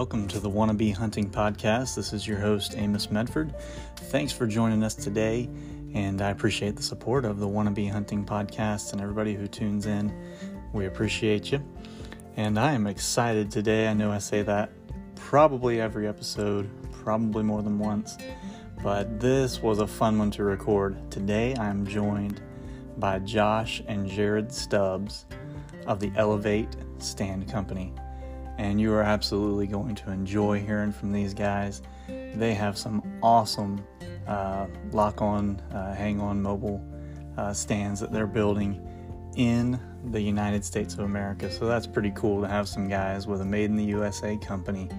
Welcome to the Wannabe Hunting Podcast. This is your host, Amos Medford. Thanks for joining us today, and I appreciate the support of the Wannabe Hunting Podcast and everybody who tunes in. We appreciate you. And I am excited today. I know I say that probably every episode, probably more than once, but this was a fun one to record. Today I am joined by Josh and Jarad Stubbs of the Elevate Stand Company and you are absolutely going to enjoy hearing from these guys. They have some awesome uh, lock on, uh, hang on mobile uh, stands that they're building in the United States of America. So that's pretty cool to have some guys with a made in the USA company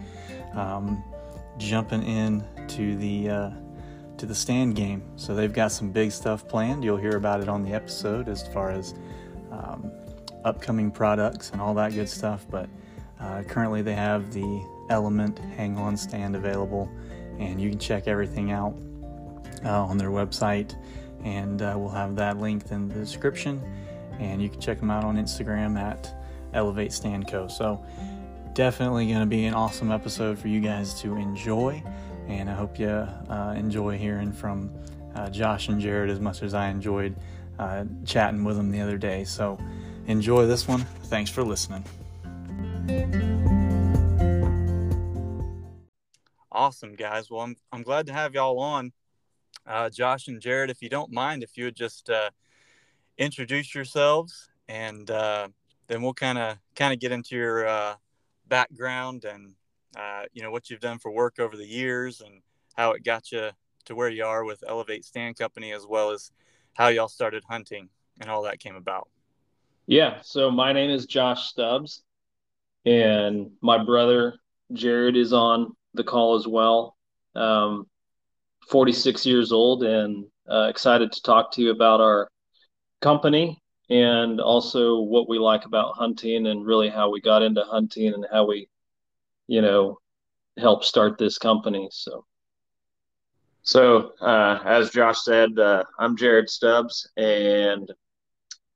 um, jumping in to the uh, to the stand game. So they've got some big stuff planned. You'll hear about it on the episode as far as um, upcoming products and all that good stuff. But uh, currently, they have the Element hang on stand available, and you can check everything out uh, on their website. And uh, we'll have that linked in the description. And you can check them out on Instagram at Elevate Stand Co. So, definitely going to be an awesome episode for you guys to enjoy. And I hope you uh, enjoy hearing from uh, Josh and Jarad as much as I enjoyed uh, chatting with them the other day. So, enjoy this one. Thanks for listening. Awesome, guys. Well, I'm, I'm glad to have y'all on. Uh, Josh and Jarad, if you don't mind, if you would just uh, introduce yourselves and uh, then we'll kind of kind of get into your uh, background and uh, you know what you've done for work over the years and how it got you to where you are with Elevate Stand Company, as well as how y'all started hunting and all that came about. Yeah. So my name is Josh Stubbs and my brother Jarad is on the call as well. Um, 46 years old and uh, excited to talk to you about our company and also what we like about hunting and really how we got into hunting and how we, you know, help start this company. So. So, uh, as Josh said, uh, I'm Jarad Stubbs, and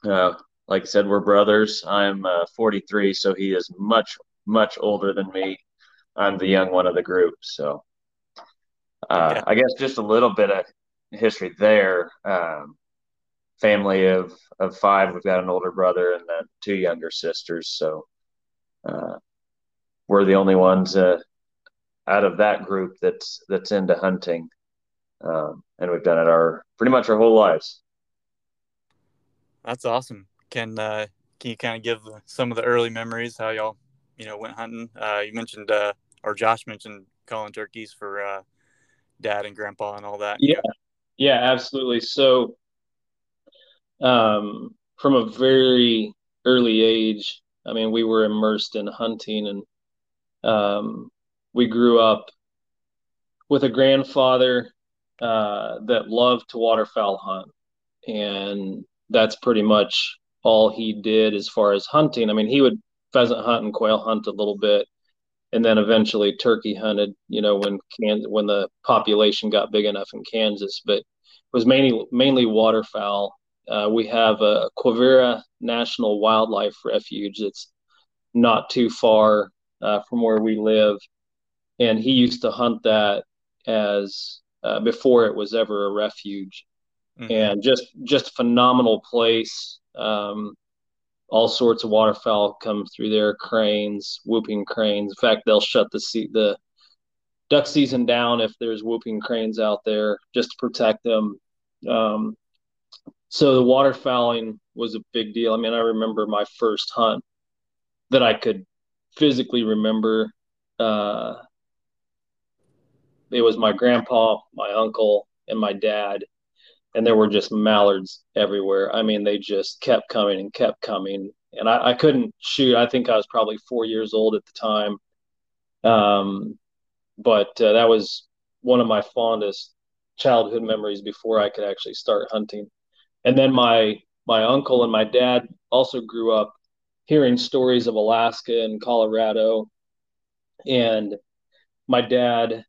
uh, like I said, we're brothers. I'm uh, 43, so he is much, much older than me. I'm the young one of the group. So, uh, yeah. I guess just a little bit of history there. Um, family of of five. We've got an older brother and then two younger sisters. So, uh, we're the only ones uh, out of that group that's that's into hunting, um, and we've done it our pretty much our whole lives. That's awesome can uh, can you kind of give some of the early memories how y'all you know went hunting? Uh, you mentioned uh, or Josh mentioned calling turkeys for uh, dad and grandpa and all that. Yeah, yeah, absolutely. So, um, from a very early age, I mean, we were immersed in hunting, and um, we grew up with a grandfather uh, that loved to waterfowl hunt, and that's pretty much all he did as far as hunting. I mean, he would pheasant hunt and quail hunt a little bit, and then eventually turkey hunted. You know, when Kansas, when the population got big enough in Kansas, but it was mainly mainly waterfowl. Uh, we have a Quivira National Wildlife Refuge that's not too far uh, from where we live, and he used to hunt that as uh, before it was ever a refuge, mm-hmm. and just just phenomenal place. Um, all sorts of waterfowl come through there, cranes, whooping cranes. In fact, they'll shut the sea, the duck season down if there's whooping cranes out there just to protect them. Um, so the waterfowling was a big deal. I mean, I remember my first hunt that I could physically remember. Uh, it was my grandpa, my uncle, and my dad and there were just mallards everywhere. I mean, they just kept coming and kept coming, and I, I couldn't shoot. I think I was probably four years old at the time, um, but uh, that was one of my fondest childhood memories before I could actually start hunting. And then my my uncle and my dad also grew up hearing stories of Alaska and Colorado, and my dad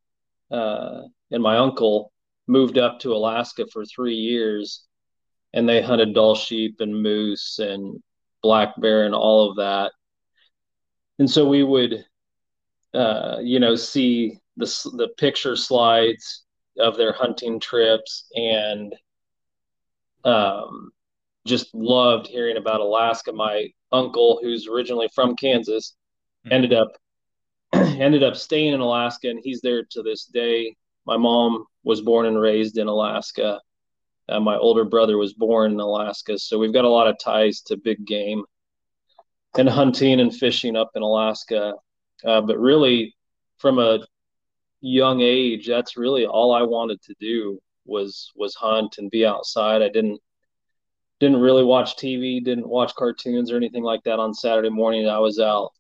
uh, and my uncle moved up to Alaska for three years and they hunted Dall sheep and moose and black bear and all of that. And so we would uh, you know, see the the picture slides of their hunting trips and um, just loved hearing about Alaska. My uncle, who's originally from Kansas, mm-hmm. ended up ended up staying in Alaska, and he's there to this day. My mom was born and raised in Alaska. Uh, my older brother was born in Alaska, so we've got a lot of ties to big game and hunting and fishing up in Alaska. Uh, but really, from a young age, that's really all I wanted to do was was hunt and be outside. I didn't didn't really watch TV, didn't watch cartoons or anything like that on Saturday morning. I was out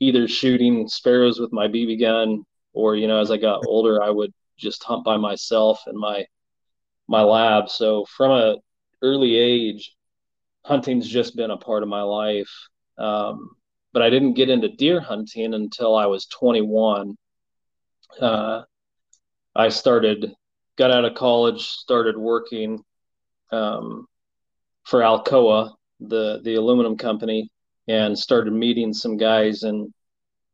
either shooting sparrows with my BB gun or you know as I got older I would just hunt by myself in my my lab. So from a early age, hunting's just been a part of my life. Um, but I didn't get into deer hunting until I was 21. Uh, I started, got out of college, started working um, for Alcoa, the the aluminum company, and started meeting some guys and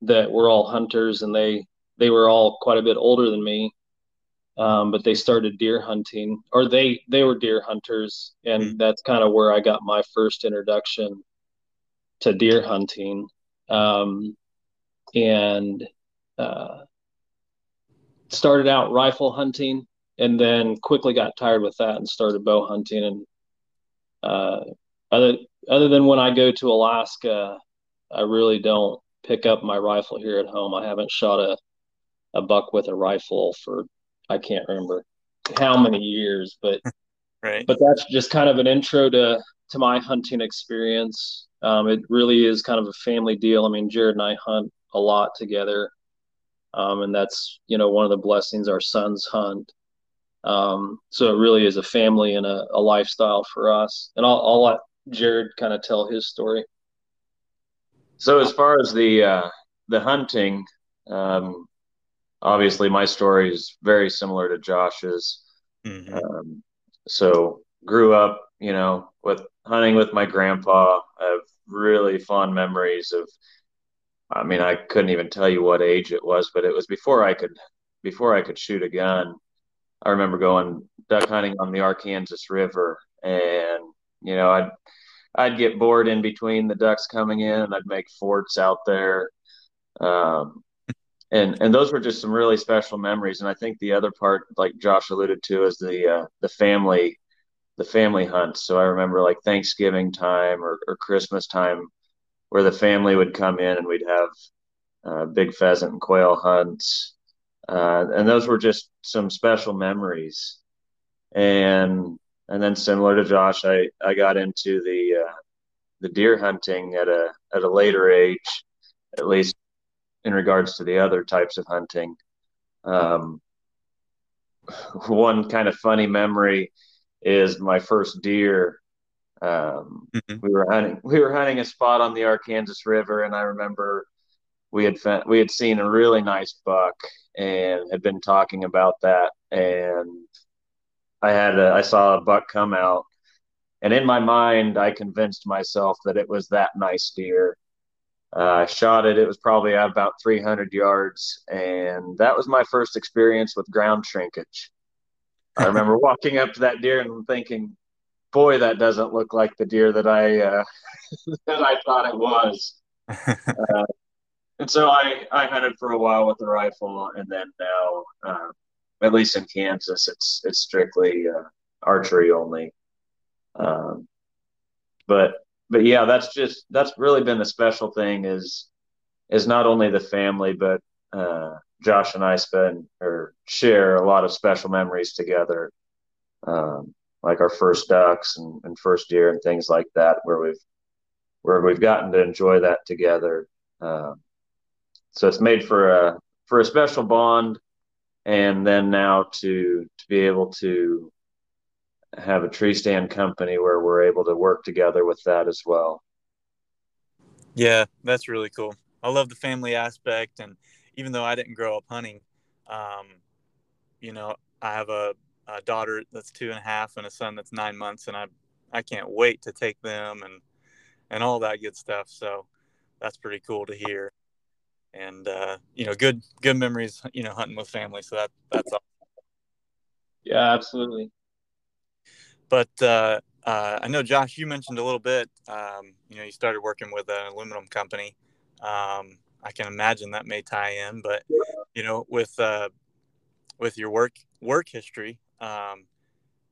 that were all hunters, and they they were all quite a bit older than me. Um, but they started deer hunting, or they they were deer hunters, and mm-hmm. that's kind of where I got my first introduction to deer hunting. Um, and uh, started out rifle hunting and then quickly got tired with that and started bow hunting and uh, other other than when I go to Alaska, I really don't pick up my rifle here at home. I haven't shot a a buck with a rifle for I can't remember how many years, but right. But that's just kind of an intro to to my hunting experience. Um, it really is kind of a family deal. I mean, Jarad and I hunt a lot together, um, and that's you know one of the blessings our sons hunt. Um, so it really is a family and a, a lifestyle for us. And I'll, I'll let Jarad kind of tell his story. So as far as the uh, the hunting, um, obviously my story is very similar to Josh's. Mm-hmm. Um, so grew up, you know, with hunting with my grandpa. I have really fond memories of. I mean, I couldn't even tell you what age it was, but it was before I could before I could shoot a gun. I remember going duck hunting on the Arkansas River, and you know, I'd I'd get bored in between the ducks coming in. I'd make forts out there, um, and and those were just some really special memories. And I think the other part, like Josh alluded to, is the uh, the family the family hunts. So I remember like Thanksgiving time or, or Christmas time, where the family would come in and we'd have uh, big pheasant and quail hunts. Uh, and those were just some special memories. And and then similar to Josh, I, I got into the uh, the deer hunting at a at a later age, at least in regards to the other types of hunting. Um, one kind of funny memory is my first deer. Um, mm-hmm. We were hunting we were hunting a spot on the Arkansas River, and I remember we had we had seen a really nice buck and had been talking about that and I had a, I saw a buck come out and in my mind I convinced myself that it was that nice deer. Uh, I shot it. It was probably at about 300 yards, and that was my first experience with ground shrinkage. I remember walking up to that deer and thinking, "Boy, that doesn't look like the deer that I uh, that I thought it was." Uh, and so I, I hunted for a while with the rifle, and then now, uh, at least in Kansas, it's it's strictly uh, archery only. Um, but but yeah, that's just that's really been the special thing is is not only the family, but uh, Josh and I spend or share a lot of special memories together, um, like our first ducks and, and first deer and things like that, where we've where we've gotten to enjoy that together. Um, so it's made for a for a special bond, and then now to to be able to have a tree stand company where we're able to work together with that as well. Yeah, that's really cool. I love the family aspect, and even though I didn't grow up hunting, um, you know, I have a, a daughter that's two and a half and a son that's nine months, and I I can't wait to take them and and all that good stuff. So that's pretty cool to hear and uh, you know, good good memories. You know, hunting with family. So that that's awesome. Yeah, absolutely. But uh, uh, I know Josh, you mentioned a little bit. Um, you know, you started working with an aluminum company. Um, I can imagine that may tie in, but you know, with uh, with your work work history, um,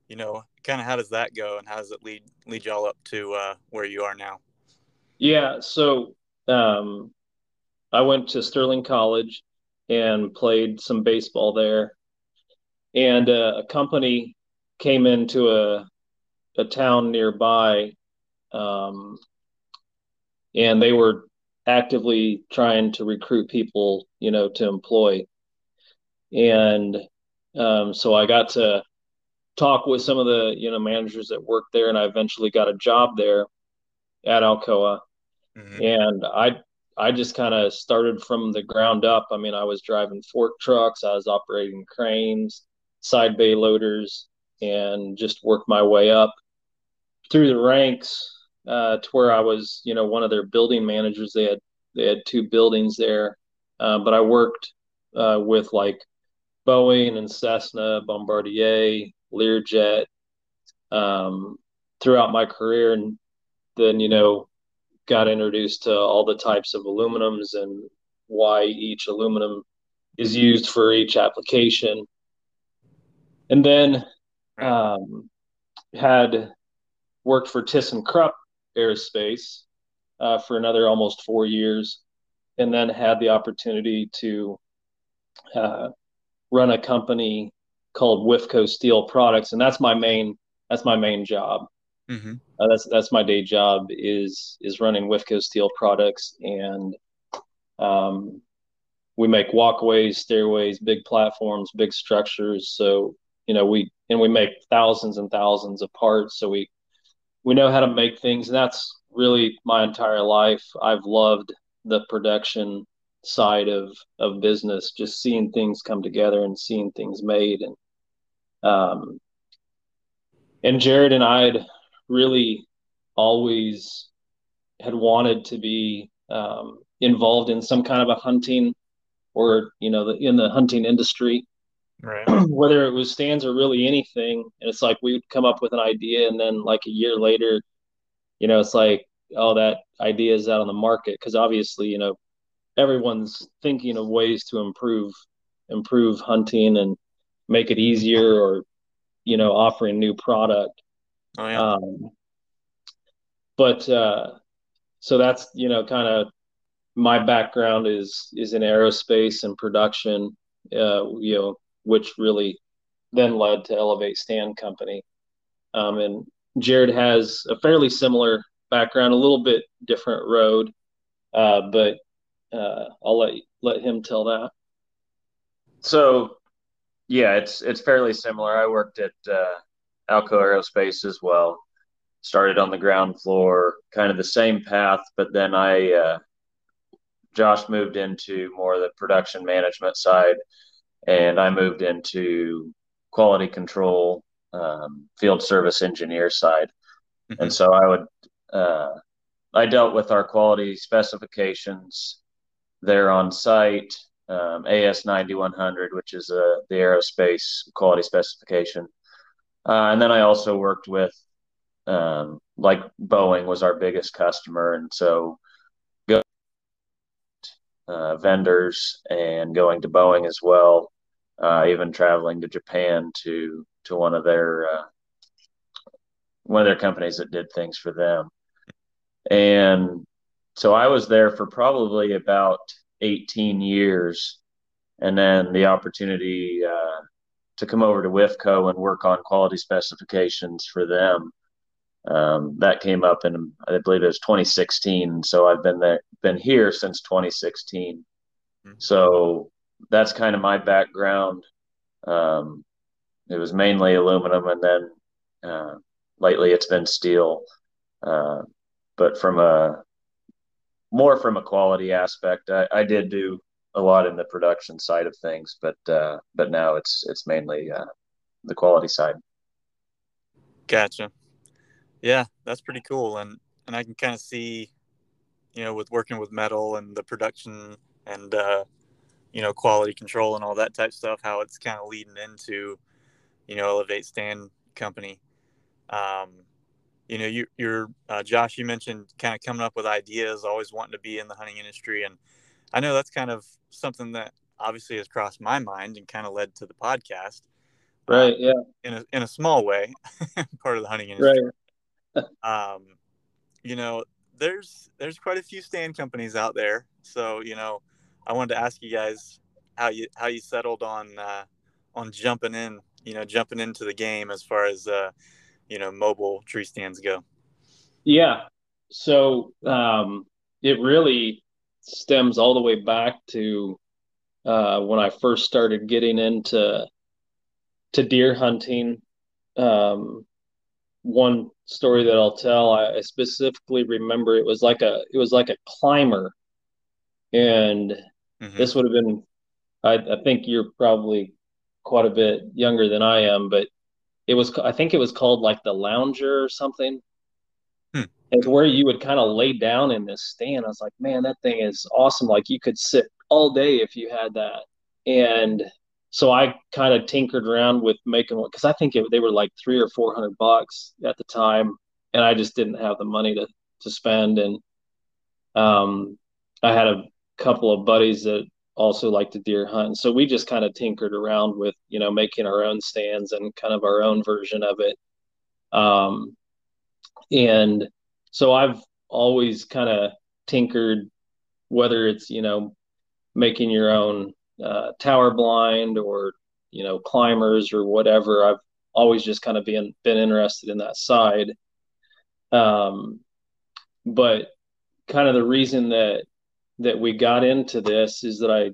you know, kind of how does that go, and how does it lead lead y'all up to uh, where you are now? Yeah, so um, I went to Sterling College and played some baseball there, and uh, a company came into a a town nearby, um, and they were actively trying to recruit people, you know, to employ. And um, so I got to talk with some of the you know managers that worked there, and I eventually got a job there at Alcoa. Mm-hmm. And I I just kind of started from the ground up. I mean, I was driving fork trucks, I was operating cranes, side bay loaders, and just worked my way up through the ranks uh, to where I was, you know, one of their building managers. They had they had two buildings there, uh, but I worked uh, with like Boeing and Cessna, Bombardier, Learjet um, throughout my career, and then you know got introduced to all the types of aluminums and why each aluminum is used for each application, and then um, had worked for ThyssenKrupp Aerospace uh, for another almost four years, and then had the opportunity to uh, run a company called Wifco Steel Products, and that's my main that's my main job. Mm-hmm. Uh, that's that's my day job is is running Wifco Steel Products, and um, we make walkways, stairways, big platforms, big structures. So you know we and we make thousands and thousands of parts. So we we know how to make things, and that's really my entire life. I've loved the production side of of business, just seeing things come together and seeing things made, and um, and Jarad and I had really always had wanted to be um, involved in some kind of a hunting or you know the, in the hunting industry right. whether it was stands or really anything and it's like we would come up with an idea and then like a year later you know it's like oh that idea is out on the market. Because obviously you know everyone's thinking of ways to improve improve hunting and make it easier or you know offering new product. Oh, yeah. Um, but uh, so that's you know kind of my background is is in aerospace and production. Uh, you know which really then led to elevate stand company. Um, and jarad has a fairly similar background a little bit different road uh, but uh, i'll let let him tell that. So yeah it's it's fairly similar. I worked at uh, alcoa aerospace as well. Started on the ground floor, kind of the same path, but then I, uh, Josh moved into more the production management side, and I moved into quality control, um, field service engineer side. Mm-hmm. And so I would, uh, I dealt with our quality specifications there on site, um, AS 9100, which is uh, the aerospace quality specification. Uh, and then I also worked with um, like Boeing was our biggest customer, and so uh, vendors and going to Boeing as well, uh, even traveling to Japan to to one of their uh, one of their companies that did things for them, and so I was there for probably about 18 years, and then the opportunity uh, to come over to Wifco and work on quality specifications for them um, that came up in I believe it was 2016. So I've been there, been here since 2016. Mm-hmm. So that's kind of my background. Um, it was mainly aluminum, and then uh, lately it's been steel. Uh, but from a more from a quality aspect, I, I, did do a lot in the production side of things, but uh, but now it's it's mainly uh, the quality side. Gotcha. Yeah, that's pretty cool, and and I can kind of see, you know, with working with metal and the production and uh, you know quality control and all that type stuff. How it's kind of leading into you know Elevate Stand Company. Um, you know, you, you're uh, Josh. You mentioned kind of coming up with ideas, always wanting to be in the hunting industry, and I know that's kind of something that obviously has crossed my mind and kind of led to the podcast. Right. Uh, yeah. In a in a small way, part of the hunting industry. Right. um, you know, there's there's quite a few stand companies out there, so you know, I wanted to ask you guys how you how you settled on uh, on jumping in, you know, jumping into the game as far as uh, you know mobile tree stands go. Yeah. So um, it really stems all the way back to uh, when I first started getting into to deer hunting. Um, one story that I'll tell, I, I specifically remember it was like a it was like a climber, and mm-hmm. this would have been. I, I think you're probably quite a bit younger than I am, but it was I think it was called like the lounger or something. Hmm. It's where you would kind of lay down in this stand. I was like, man, that thing is awesome. Like you could sit all day if you had that. And so I kind of tinkered around with making one because I think it, they were like three or four hundred bucks at the time, and I just didn't have the money to to spend. And um, I had a couple of buddies that also like to deer hunt, so we just kind of tinkered around with you know making our own stands and kind of our own version of it. Um, and so I've always kind of tinkered, whether it's you know making your own uh, tower blind or you know climbers or whatever. I've always just kind of been been interested in that side. Um, but kind of the reason that that we got into this is that I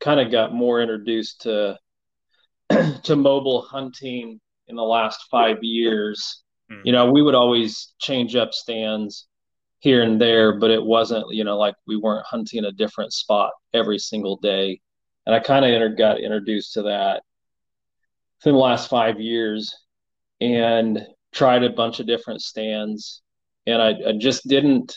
kind of got more introduced to to mobile hunting in the last five years. Mm. You know, we would always change up stands here and there, but it wasn't, you know, like we weren't hunting a different spot every single day. And I kind of got introduced to that in the last five years and tried a bunch of different stands. And I, I just didn't,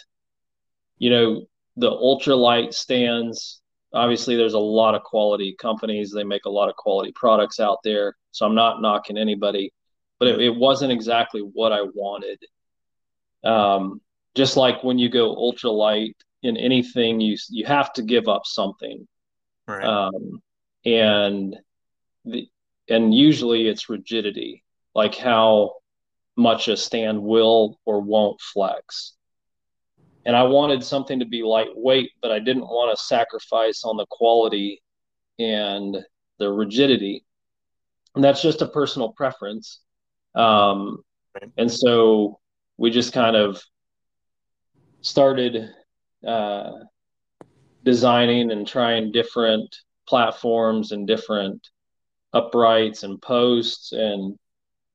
you know, the ultralight stands. Obviously, there's a lot of quality companies. They make a lot of quality products out there. So I'm not knocking anybody, but it, it wasn't exactly what I wanted. Um, just like when you go ultralight in anything, you you have to give up something, right? Um, and the and usually it's rigidity, like how much a stand will or won't flex. And I wanted something to be lightweight, but I didn't want to sacrifice on the quality and the rigidity. And that's just a personal preference. Um. And so we just kind of started uh, designing and trying different platforms and different uprights and posts and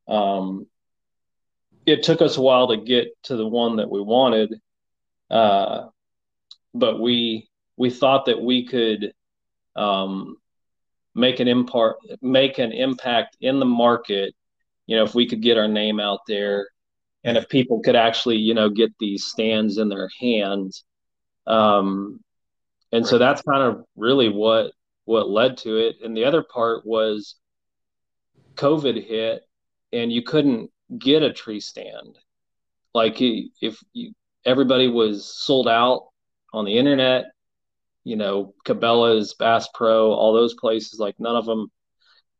um, it took us a while to get to the one that we wanted uh, but we we thought that we could um, make an impart make an impact in the market you know if we could get our name out there and if people could actually you know get these stands in their hands. Um and so that's kind of really what what led to it. And the other part was covid hit and you couldn't get a tree stand. Like if you, everybody was sold out on the internet you know cabela's bass pro all those places like none of them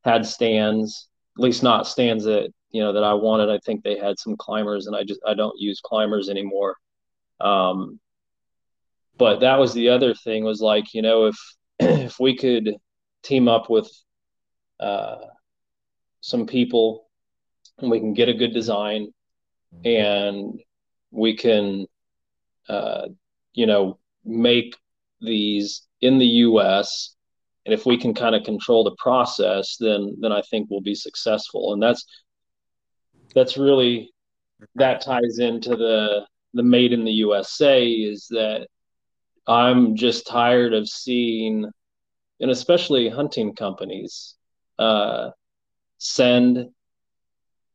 had stands at least not stands that you know that I wanted. I think they had some climbers, and I just I don't use climbers anymore. Um, but that was the other thing was like you know if if we could team up with uh, some people and we can get a good design and we can uh, you know make these in the US and if we can kind of control the process then then I think we'll be successful. And that's that's really that ties into the the made in the USA is that I'm just tired of seeing, and especially hunting companies, uh, send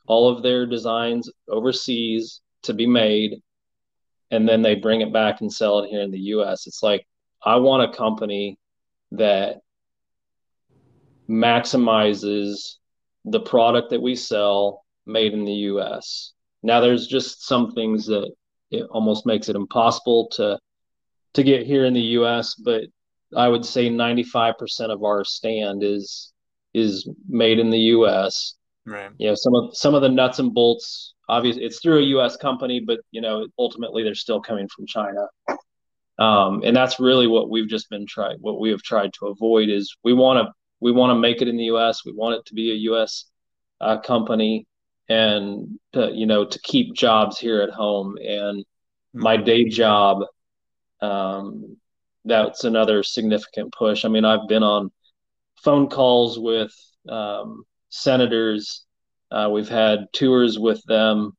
all of their designs overseas to be made, and then they bring it back and sell it here in the U.S. It's like I want a company that maximizes the product that we sell made in the US. Now there's just some things that it almost makes it impossible to to get here in the US, but I would say 95% of our stand is is made in the US. Right. You know, some of some of the nuts and bolts obviously it's through a US company, but you know, ultimately they're still coming from China. Um, and that's really what we've just been trying what we have tried to avoid is we want to we want to make it in the US. We want it to be a US uh, company and to, you know to keep jobs here at home and my day job um, that's another significant push i mean i've been on phone calls with um, senators uh, we've had tours with them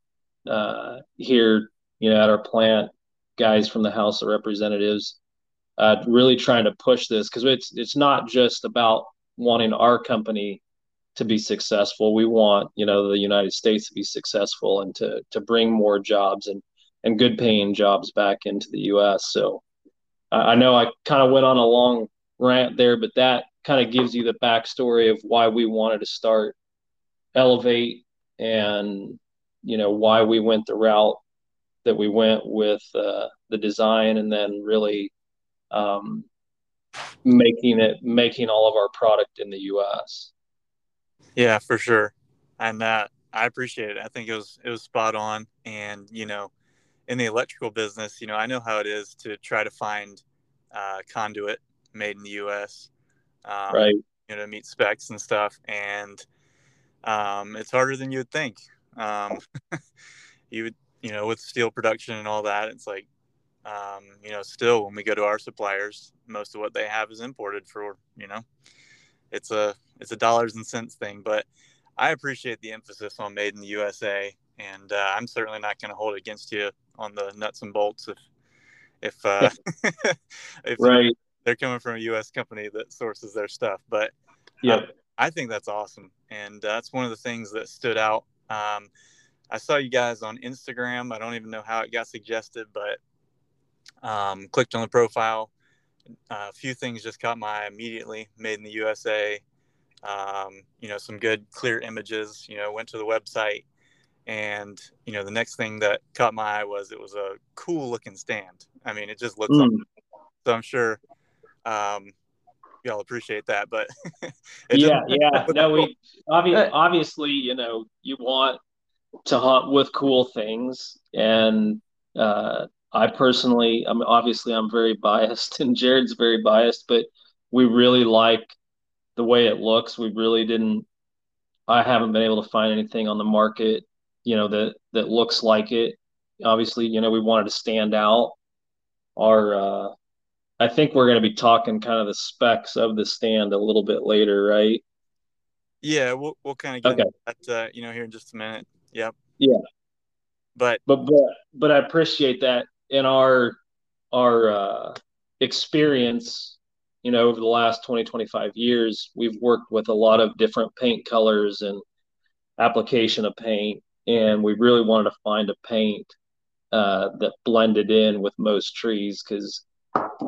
uh, here you know at our plant guys from the house of representatives uh, really trying to push this because it's it's not just about wanting our company to be successful. We want, you know, the United States to be successful and to to bring more jobs and and good paying jobs back into the U.S. So I know I kind of went on a long rant there, but that kind of gives you the backstory of why we wanted to start Elevate and you know why we went the route that we went with uh, the design and then really um, making it making all of our product in the U.S. Yeah, for sure. And uh, I appreciate it. I think it was it was spot on. And you know, in the electrical business, you know, I know how it is to try to find uh, conduit made in the U.S. Um, right. You know, to meet specs and stuff, and um, it's harder than you would think. Um, you would, you know, with steel production and all that, it's like, um, you know, still when we go to our suppliers, most of what they have is imported for, you know, it's a it's a dollars and cents thing. But I appreciate the emphasis on made in the USA, and uh, I'm certainly not going to hold it against you on the nuts and bolts if if uh, if right. They're coming from a U.S. company that sources their stuff. But yeah, uh, I think that's awesome, and that's one of the things that stood out. Um, I saw you guys on Instagram. I don't even know how it got suggested, but um, clicked on the profile a few things just caught my eye immediately. Made in the USA. Um, you know, some good clear images. You know, went to the website, and you know, the next thing that caught my eye was it was a cool looking stand. I mean, it just looks. Mm. Awesome. So I'm sure um, y'all appreciate that, but yeah, yeah. No, we obviously, obviously, you know, you want to hunt with cool things, and uh, I personally, I'm obviously I'm very biased, and Jarad's very biased, but we really like the way it looks. We really didn't. I haven't been able to find anything on the market, you know, that that looks like it. Obviously, you know, we wanted to stand out. Our, uh, I think we're going to be talking kind of the specs of the stand a little bit later, right? Yeah, we'll we'll kind of get okay. that, uh, you know, here in just a minute. Yep. Yeah. But but but but I appreciate that in our our uh, experience, you know, over the last 20, 25 years, we've worked with a lot of different paint colors and application of paint, and we really wanted to find a paint uh, that blended in with most trees because,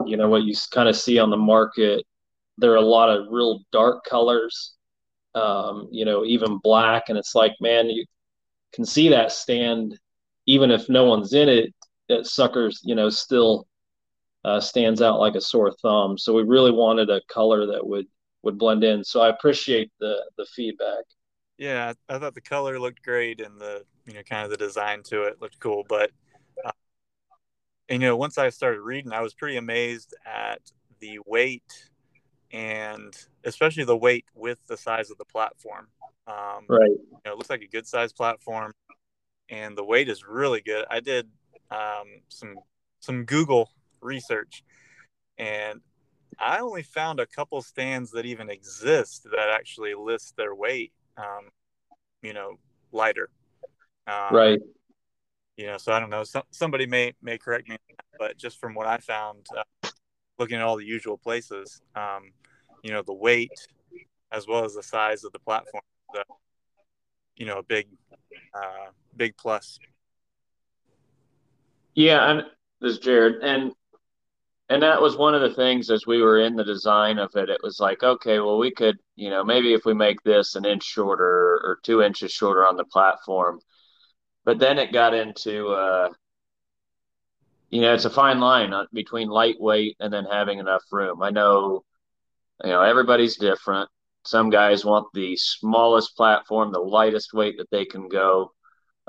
you know, what you kind of see on the market, there are a lot of real dark colors, um, you know, even black, and it's like, man, you can see that stand even if no one's in it that suckers, you know, still uh, stands out like a sore thumb. So we really wanted a color that would would blend in. So I appreciate the the feedback. Yeah, I thought the color looked great and the you know kind of the design to it looked cool. But and you know once I started reading, I was pretty amazed at the weight and especially the weight with the size of the platform. Um, right. You know, it looks like a good size platform, and the weight is really good. I did um, some some Google research, and I only found a couple stands that even exist that actually list their weight. Um, you know, lighter. Um, right. You know, so I don't know. So, somebody may may correct me, but just from what I found, uh, looking at all the usual places, um, you know, the weight as well as the size of the platform, the, you know, a big, uh, big plus. Yeah, and this is Jarad, and and that was one of the things as we were in the design of it. It was like, okay, well, we could, you know, maybe if we make this an inch shorter or two inches shorter on the platform, but then it got into, uh, you know, it's a fine line between lightweight and then having enough room. I know, you know, everybody's different. Some guys want the smallest platform, the lightest weight that they can go.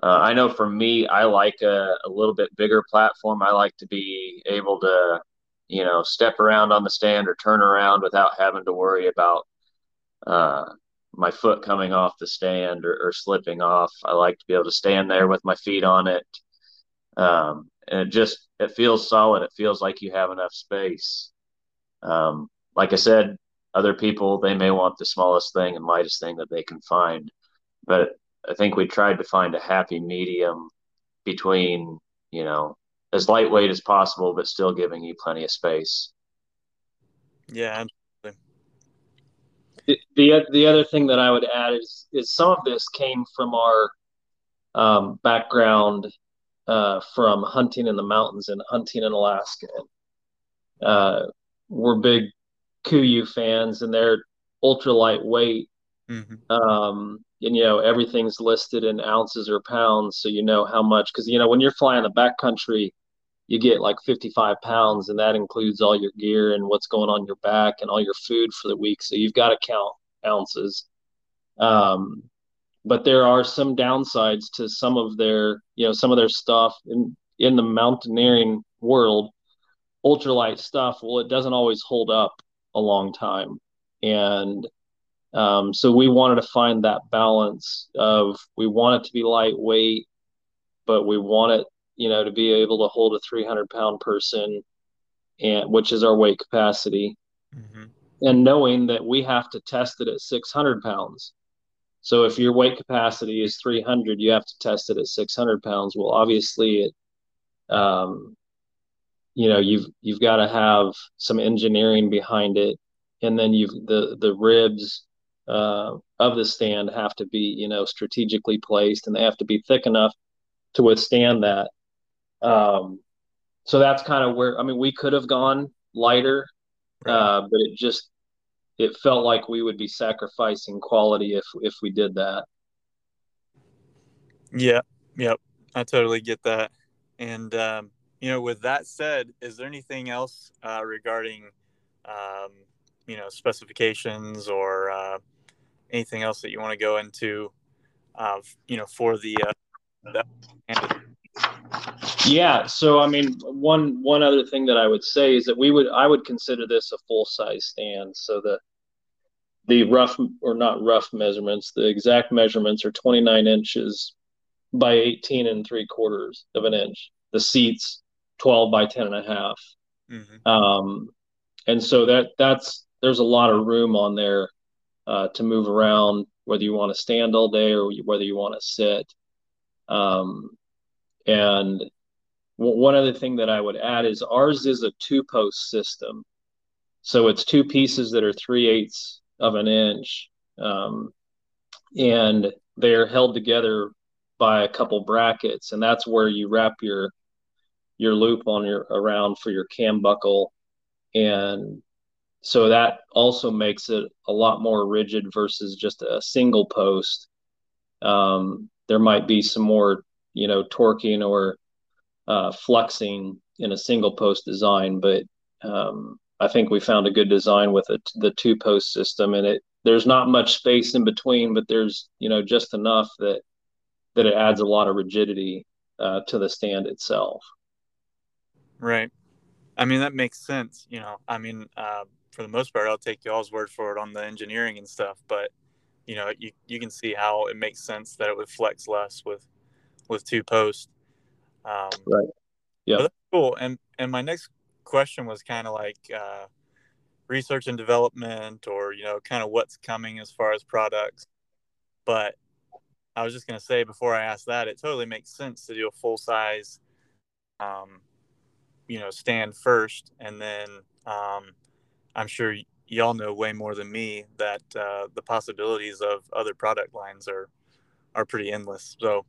Uh, I know for me, I like a, a little bit bigger platform. I like to be able to you know, step around on the stand or turn around without having to worry about uh, my foot coming off the stand or, or, slipping off. I like to be able to stand there with my feet on it. Um, and it just, it feels solid. It feels like you have enough space. Um, like I said, other people, they may want the smallest thing and lightest thing that they can find. But I think we tried to find a happy medium between, you know, as lightweight as possible, but still giving you plenty of space. Yeah. The, the, the other thing that I would add is is some of this came from our um, background uh, from hunting in the mountains and hunting in Alaska. Uh, we're big KUIU fans, and they're ultra lightweight. Mm-hmm. Um, and you know everything's listed in ounces or pounds, so you know how much. Because you know when you're flying the backcountry, you get like 55 pounds, and that includes all your gear and what's going on your back and all your food for the week. So you've got to count ounces. Um, but there are some downsides to some of their, you know, some of their stuff in in the mountaineering world. Ultralight stuff, well, it doesn't always hold up a long time, and um, so we wanted to find that balance of we want it to be lightweight, but we want it you know, to be able to hold a 300 pound person, and which is our weight capacity, mm-hmm. And knowing that we have to test it at 600 pounds. So if your weight capacity is 300, you have to test it at 600 pounds. Well, obviously, it, um, you know, you've you've got to have some engineering behind it, and then you've the the ribs uh, of the stand have to be you know strategically placed, and they have to be thick enough to withstand that. Um, so that's kind of where I mean we could have gone lighter, right. uh, but it just it felt like we would be sacrificing quality if if we did that. Yeah, yep, I totally get that. And um, you know, with that said, is there anything else uh, regarding um, you know specifications or uh, anything else that you want to go into? Uh, you know, for the, uh, the yeah. So I mean, one one other thing that I would say is that we would I would consider this a full size stand. So the the rough or not rough measurements, the exact measurements are 29 inches by 18 and three quarters of an inch. The seats 12 by 10 and a half. Mm-hmm. Um, and so that that's there's a lot of room on there uh, to move around, whether you want to stand all day or whether you want to sit. Um, and one other thing that I would add is ours is a two post system. So it's two pieces that are three eighths of an inch. Um, and they're held together by a couple brackets. And that's where you wrap your your loop on your around for your cam buckle. And so that also makes it a lot more rigid versus just a single post. Um, there might be some more you know, torquing or uh, flexing in a single post design. But um, I think we found a good design with it, the two post system, and it there's not much space in between, but there's you know just enough that that it adds a lot of rigidity uh, to the stand itself. Right. I mean that makes sense. You know, I mean, uh, for the most part, I'll take y'all's word for it on the engineering and stuff, but you know, you you can see how it makes sense that it would flex less with with two posts. Um, right. Yeah. Cool. And and my next question was kind of like uh, research and development, or you know, kind of what's coming as far as products. But I was just gonna say before I ask that, it totally makes sense to do a full size, um, you know, stand first, and then um, I'm sure y- y'all know way more than me that uh, the possibilities of other product lines are are pretty endless. So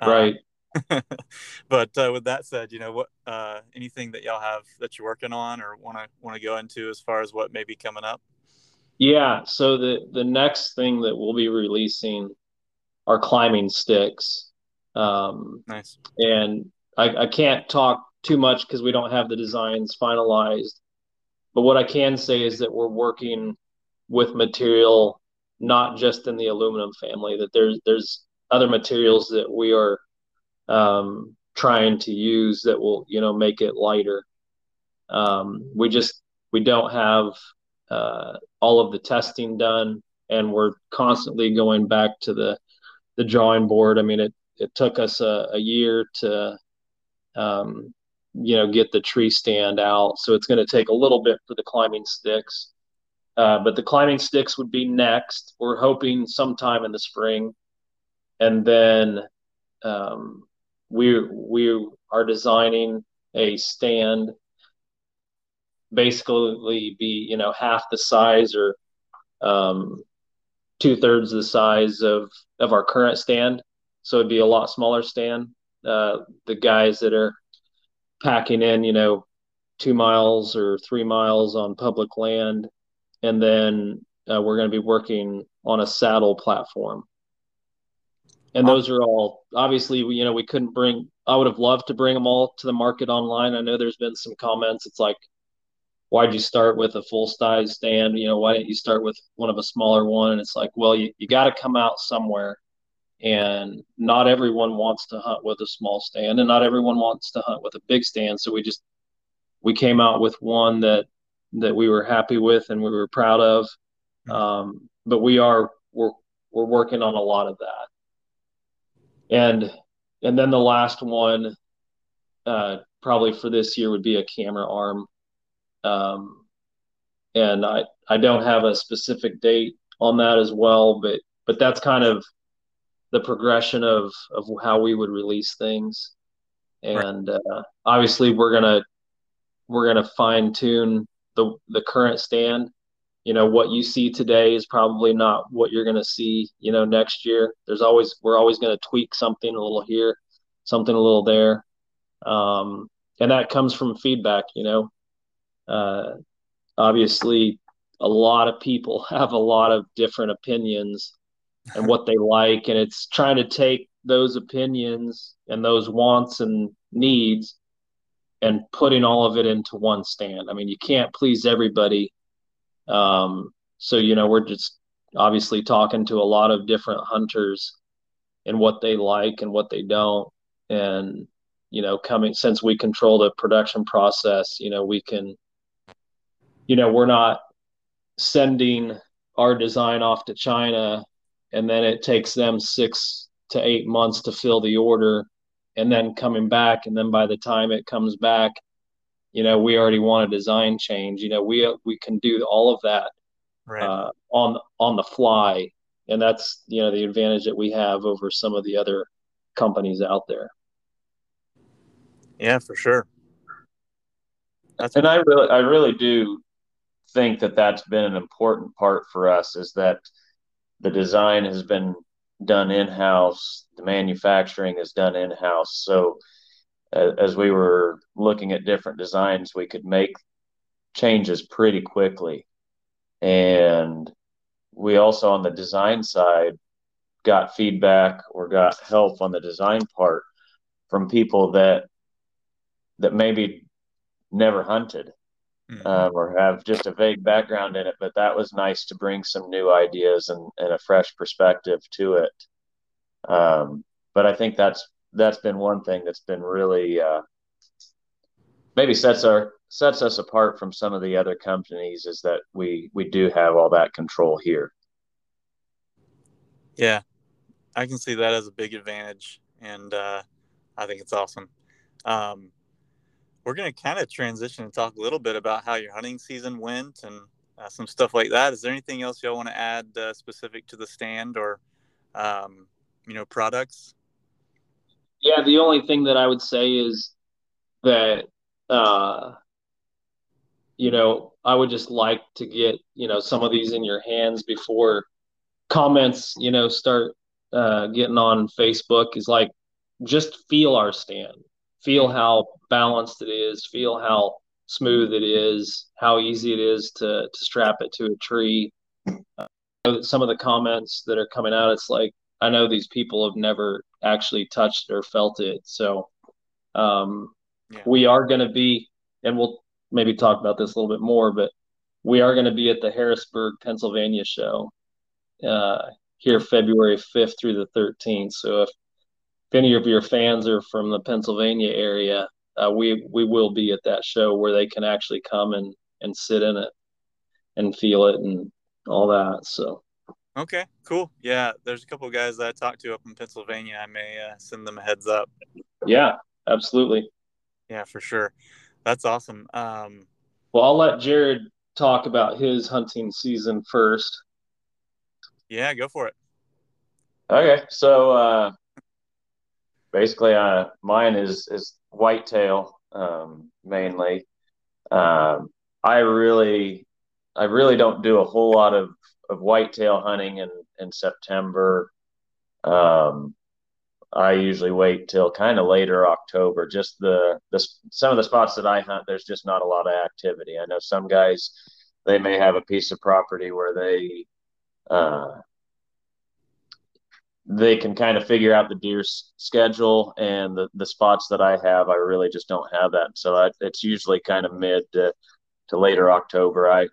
uh, right. but uh, with that said, you know what? Uh, anything that y'all have that you're working on or want to want to go into as far as what may be coming up? Yeah. So the the next thing that we'll be releasing are climbing sticks. Um, nice. And I, I can't talk too much because we don't have the designs finalized. But what I can say is that we're working with material not just in the aluminum family. That there's there's other materials that we are um, trying to use that will you know make it lighter. Um, we just we don't have uh, all of the testing done, and we're constantly going back to the the drawing board. I mean, it it took us a, a year to um, you know get the tree stand out, so it's going to take a little bit for the climbing sticks. Uh, but the climbing sticks would be next. We're hoping sometime in the spring, and then um, we we are designing a stand basically be you know half the size or um, two thirds the size of of our current stand. So it'd be a lot smaller stand. Uh, the guys that are packing in you know two miles or three miles on public land. And then uh, we're going to be working on a saddle platform and those are all obviously we, you know we couldn't bring i would have loved to bring them all to the market online. I know there's been some comments. It's like why'd you start with a full size stand? You know why didn't you start with one of a smaller one? And it's like well you, you got to come out somewhere. And not everyone wants to hunt with a small stand and not everyone wants to hunt with a big stand. So we just we came out with one that that we were happy with and we were proud of. Hmm. um, but we are we're we're working on a lot of that and and then the last one uh, probably for this year would be a camera arm. Um, and i i don't have a specific date on that as well but but that's kind of the progression of of how we would release things. And uh, obviously we're gonna we're gonna fine tune the the current stand you know what you see today is probably not what you're going to see you know next year. There's always we're always going to tweak something a little here something a little there. Um, and that comes from feedback you know. Uh, obviously a lot of people have a lot of different opinions and what they like and it's trying to take those opinions and those wants and needs and putting all of it into one stand. I mean you can't please everybody um, so you know, we're just obviously talking to a lot of different hunters and what they like and what they don't, and you know, coming since we control the production process, you know, we can, you know, we're not sending our design off to China and then it takes them six to eight months to fill the order and then coming back. And then by the time it comes back you know we already want a design change you know we we can do all of that right. uh, on on the fly. And that's you know the advantage that we have over some of the other companies out there. Yeah for sure. That's and i really i really do think that that's been an important part for us is that the design has been done in house the manufacturing is done in house so as we were looking at different designs, we could make changes pretty quickly. And we also, on the design side, got feedback or got help on the design part from people that that maybe never hunted mm-hmm. um, or have just a vague background in it. But that was nice to bring some new ideas and, and a fresh perspective to it. Um, but I think that's that's been one thing that's been really uh, maybe sets our sets us apart from some of the other companies is that we we do have all that control here. Yeah, I can see that as a big advantage, and uh, I think it's awesome. Um, we're going to kind of transition and talk a little bit about how your hunting season went and uh, some stuff like that. Is there anything else y'all want to add uh, specific to the stand or um, you know products? Yeah, the only thing that I would say is that uh, you know, I would just like to get, you know, some of these in your hands before comments, you know, start uh, getting on Facebook is like just feel our stand, feel how balanced it is, feel how smooth it is, how easy it is to to strap it to a tree. Uh, some of the comments that are coming out, it's like I know these people have never actually touched or felt it, so um, yeah. we are going to be, and we'll maybe talk about this a little bit more, but we are going to be at the Harrisburg, Pennsylvania show uh, here February 5th through the 13th. So if, if any of your fans are from the Pennsylvania area, uh, we we will be at that show where they can actually come and and sit in it and feel it and all that. So. Okay, cool. Yeah, there's a couple of guys that I talked to up in Pennsylvania. I may uh, send them a heads up. Yeah, absolutely. Yeah, for sure. That's awesome. Um, well, I'll let Jarad talk about his hunting season first. Yeah, go for it. Okay, so uh, basically, uh, mine is is whitetail um, mainly. Um, I really, I really don't do a whole lot of of whitetail hunting in in September. Um, I usually wait till kind of later October. Just the the some of the spots that I hunt, there's just not a lot of activity. I know some guys they may have a piece of property where they uh, they can kind of figure out the deer schedule and the, the spots that I have, I really just don't have that. So I, it's usually kind of mid to, to later October. I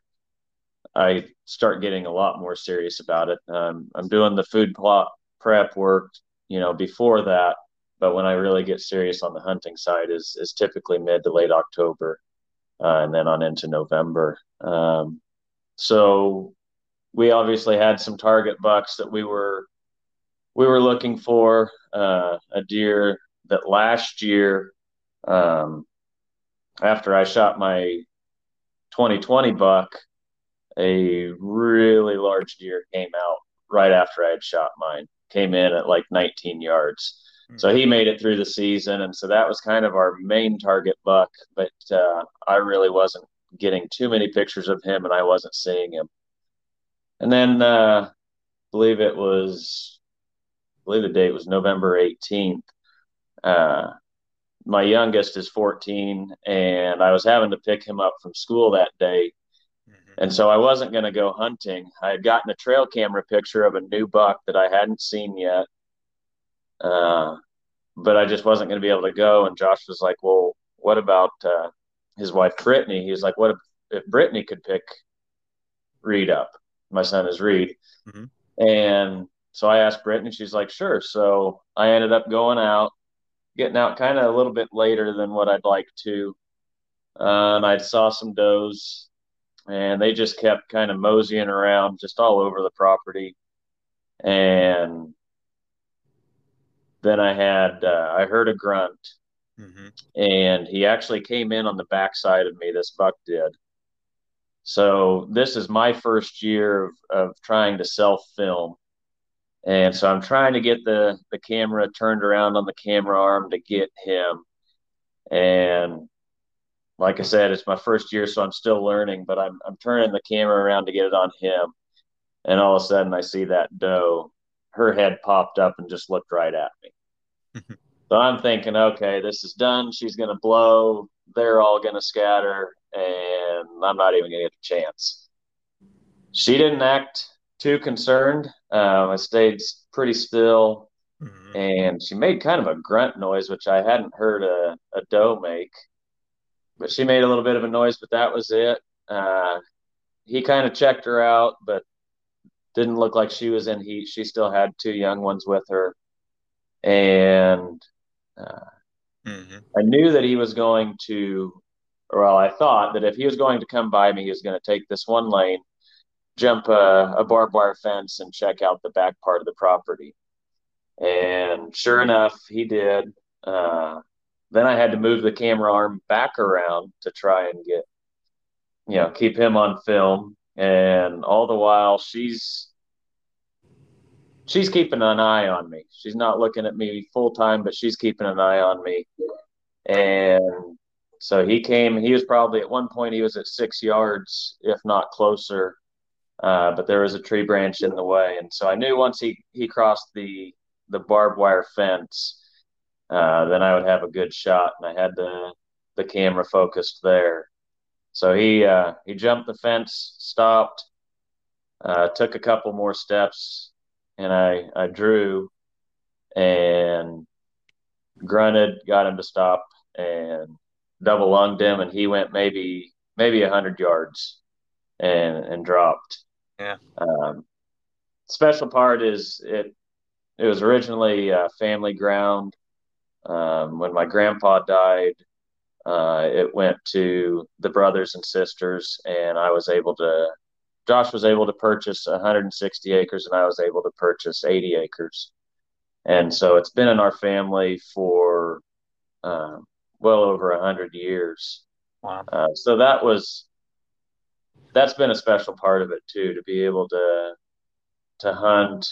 I start getting a lot more serious about it. Um, I'm doing the food plot prep work you know, before that. But when I really get serious on the hunting side is is typically mid to late October, uh, and then on into November. Um, so we obviously had some target bucks that we were we were looking for uh, a deer that last year um, after I shot my 2020 buck, a really large deer came out right after I had shot mine came in at like 19 yards. So he made it through the season, and so that was kind of our main target buck. But uh, I really wasn't getting too many pictures of him, and I wasn't seeing him. And then, uh, I believe it was, I believe the date was November 18th. Uh, my youngest is 14, and I was having to pick him up from school that day and so I wasn't going to go hunting. I had gotten a trail camera picture of a new buck that I hadn't seen yet. Uh, but I just wasn't going to be able to go. And Josh was like, well, what about uh, his wife, Brittany? He was like, what if, if Brittany could pick Reed up? My son is Reed. Mm-hmm. And so I asked Brittany, she's like, sure. So I ended up going out, getting out kind of a little bit later than what I'd like to. Uh, and I saw some does and they just kept kind of moseying around just all over the property. And then I had uh, I heard a grunt, mm-hmm. and he actually came in on the backside of me. This buck did. So this is my first year of, of trying to self film, and so I'm trying to get the the camera turned around on the camera arm to get him, and like I said, it's my first year, so I'm still learning, but I'm, I'm turning the camera around to get it on him. And all of a sudden, I see that doe, her head popped up and just looked right at me. so I'm thinking, okay, this is done. She's going to blow. They're all going to scatter, and I'm not even going to get a chance. She didn't act too concerned. Um, I stayed pretty still, mm-hmm. and she made kind of a grunt noise, which I hadn't heard a, a doe make but she made a little bit of a noise, but that was it. Uh, he kind of checked her out, but didn't look like she was in heat. She still had two young ones with her, and uh, mm-hmm. I knew that he was going to, or well, I thought that if he was going to come by me, he was going to take this one lane, jump a, a barbed wire fence, and check out the back part of the property. And sure enough, he did. Uh, then I had to move the camera arm back around to try and get, you know, keep him on film. And all the while, she's she's keeping an eye on me. She's not looking at me full time, but she's keeping an eye on me. And so he came. He was probably at one point he was at six yards, if not closer. Uh, but there was a tree branch in the way, and so I knew once he he crossed the the barbed wire fence uh, then I would have a good shot, and I had the the camera focused there. So he uh, he jumped the fence, stopped, uh, took a couple more steps, and I I drew and grunted, got him to stop, and double lunged him, and he went maybe maybe a hundred yards, and and dropped. Yeah. Um, special part is it. It was originally family ground. Um, when my grandpa died, uh, it went to the brothers and sisters, and I was able to. Josh was able to purchase 160 acres, and I was able to purchase 80 acres. And so it's been in our family for uh, well over 100 years. Wow. Uh, so that was that's been a special part of it too to be able to to hunt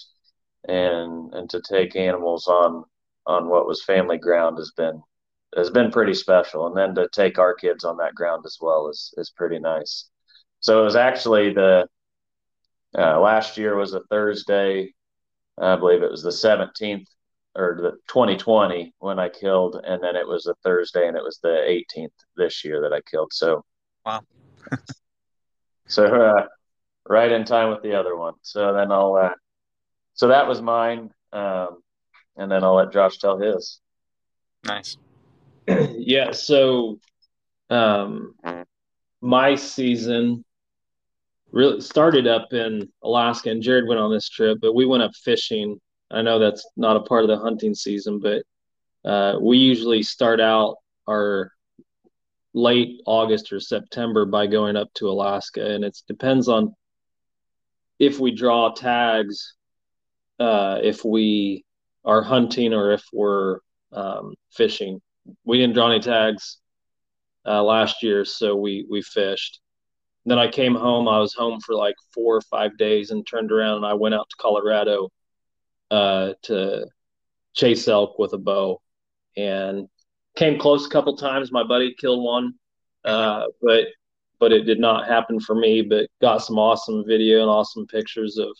and and to take animals on on what was family ground has been has been pretty special. And then to take our kids on that ground as well is is pretty nice. So it was actually the uh, last year was a Thursday, I believe it was the 17th or the 2020 when I killed, and then it was a Thursday and it was the 18th this year that I killed. So wow. so uh, right in time with the other one. So then I'll uh, so that was mine, um, and then I'll let Josh tell his. Nice. yeah. So, um, my season really started up in Alaska, and Jarad went on this trip, but we went up fishing. I know that's not a part of the hunting season, but uh, we usually start out our late August or September by going up to Alaska, and it depends on if we draw tags, uh, if we are hunting or if we're um, fishing we didn't draw any tags uh, last year, so we we fished. Then I came home. I was home for like four or five days, and turned around and I went out to Colorado uh, to chase elk with a bow, and came close a couple times. My buddy killed one, uh, but but it did not happen for me. But got some awesome video and awesome pictures of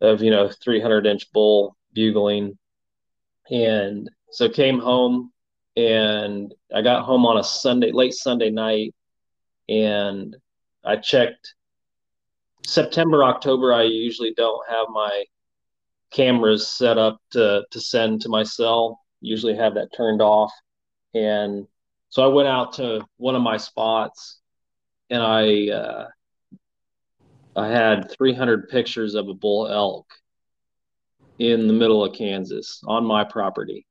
of you know 300 inch bull bugling, and so came home and I got home on a Sunday, late Sunday night, and I checked September, October. I usually don't have my cameras set up to to send to my cell. Usually have that turned off, and so I went out to one of my spots, and I uh, I had 300 pictures of a bull elk in the middle of Kansas on my property.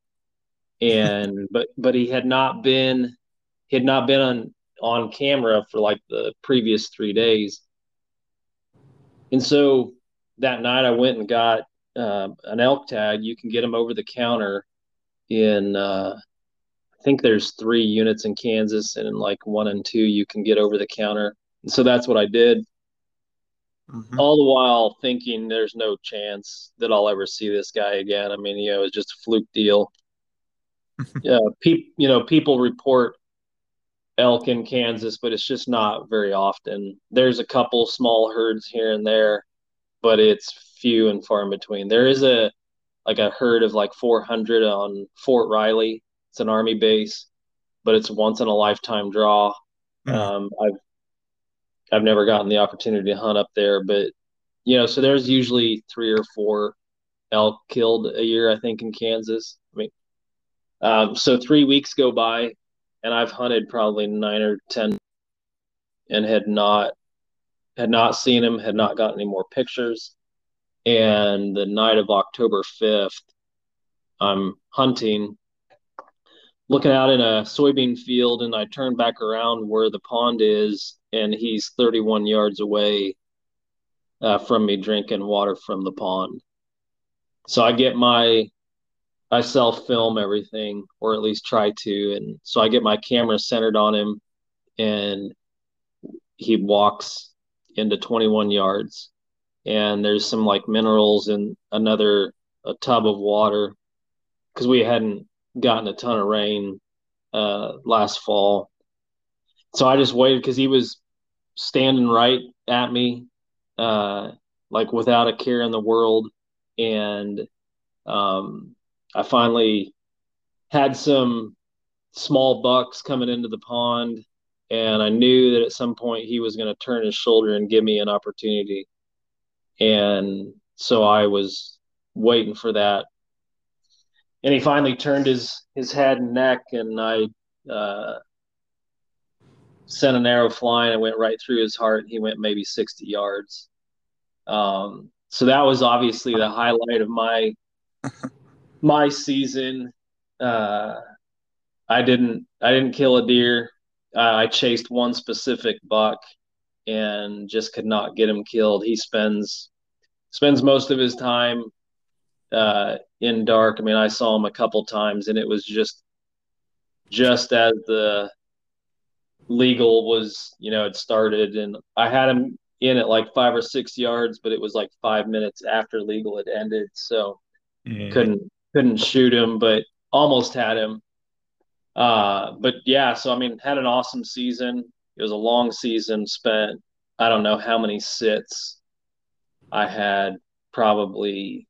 And but but he had not been he had not been on on camera for like the previous three days. And so that night i went and got uh, an elk tag. You can get them over the counter in uh, i think there's three units in kansas and in like one and two you can get over the counter. And so that's what i did mm-hmm. all the while thinking there's no chance that i'll ever see this guy again i mean you know it was just a fluke deal yeah, pe- you know, people report elk in Kansas, but it's just not very often. There's a couple small herds here and there, but it's few and far in between. There is a like a herd of like 400 on Fort Riley. It's an army base, but it's once in a lifetime draw. Mm-hmm. Um, I've I've never gotten the opportunity to hunt up there, but you know, so there's usually three or four elk killed a year, I think, in Kansas. I mean, um, so three weeks go by, and I've hunted probably nine or ten, and had not had not seen him, had not gotten any more pictures. And the night of October fifth, I'm hunting, looking out in a soybean field, and I turn back around where the pond is, and he's 31 yards away uh, from me, drinking water from the pond. So I get my I self film everything, or at least try to, and so I get my camera centered on him, and he walks into 21 yards, and there's some like minerals and another a tub of water because we hadn't gotten a ton of rain uh, last fall, so I just waited because he was standing right at me, uh, like without a care in the world, and um, I finally had some small bucks coming into the pond, and I knew that at some point he was going to turn his shoulder and give me an opportunity. And so I was waiting for that. And he finally turned his his head and neck, and I uh, sent an arrow flying and went right through his heart. He went maybe 60 yards. Um, so that was obviously the highlight of my my season. Uh, I didn't I didn't kill a deer. Uh, I chased one specific buck and just could not get him killed. He spends spends most of his time uh, in dark. I mean, I saw him a couple times, and it was just just as the legal was, you know, it started, and I had him in at like five or six yards, but it was like five minutes after legal had ended, so mm. couldn't couldn't shoot him, but almost had him. Uh, but yeah, so I mean, had an awesome season. It was a long season. Spent I don't know how many sits. I had probably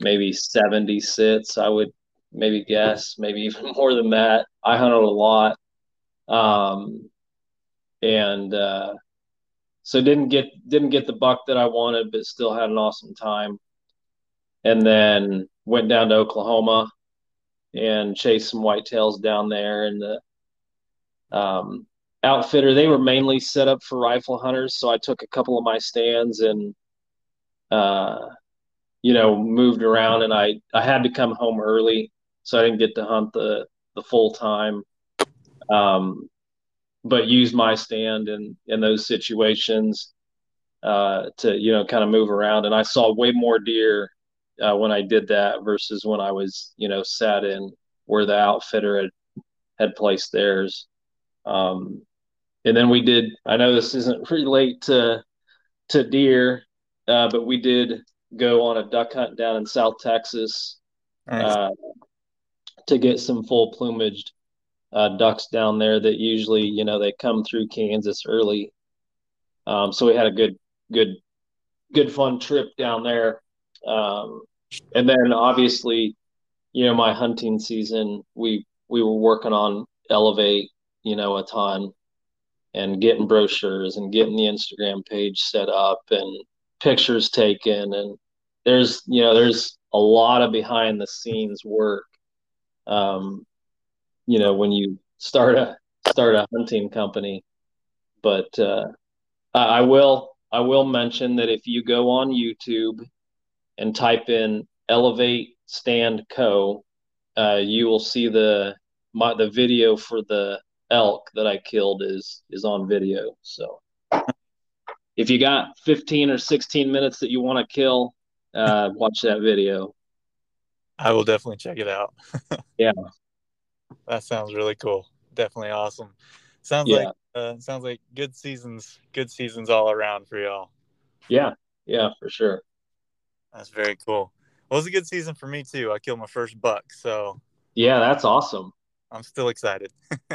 maybe 70 sits. I would maybe guess, maybe even more than that. I hunted a lot. Um, and uh, so didn't get didn't get the buck that I wanted, but still had an awesome time. And then went down to Oklahoma and chased some whitetails down there. And the um, outfitter they were mainly set up for rifle hunters, so I took a couple of my stands and uh, you know moved around. And I I had to come home early, so I didn't get to hunt the the full time. Um, but use my stand in in those situations uh, to you know kind of move around. And I saw way more deer uh, when I did that versus when I was you know sat in where the outfitter had had placed theirs. Um, and then we did. I know this isn't relate to to deer, uh, but we did go on a duck hunt down in South Texas nice. Uh, to get some full plumaged uh, ducks down there that usually you know they come through Kansas early. Um, so we had a good good good fun trip down there. Um, and then obviously, you know, my hunting season, we we were working on Elevate, you know, a ton and getting brochures and getting the Instagram page set up and pictures taken and there's you know there's a lot of behind the scenes work um, you know when you start a start a hunting company. But uh, i will i will mention that if you go on youtube and type in elevate stand co uh, you will see the my the video for the elk that i killed is is on video so if you got 15 or 16 minutes that you want to kill uh, watch that video i will definitely check it out yeah that sounds really cool. Definitely awesome. Sounds yeah. like uh, sounds like good seasons, good seasons all around for y'all. Yeah, yeah, for sure. That's very cool. Well, it was a good season for me too. I killed my first buck, so yeah, that's awesome. I'm still excited.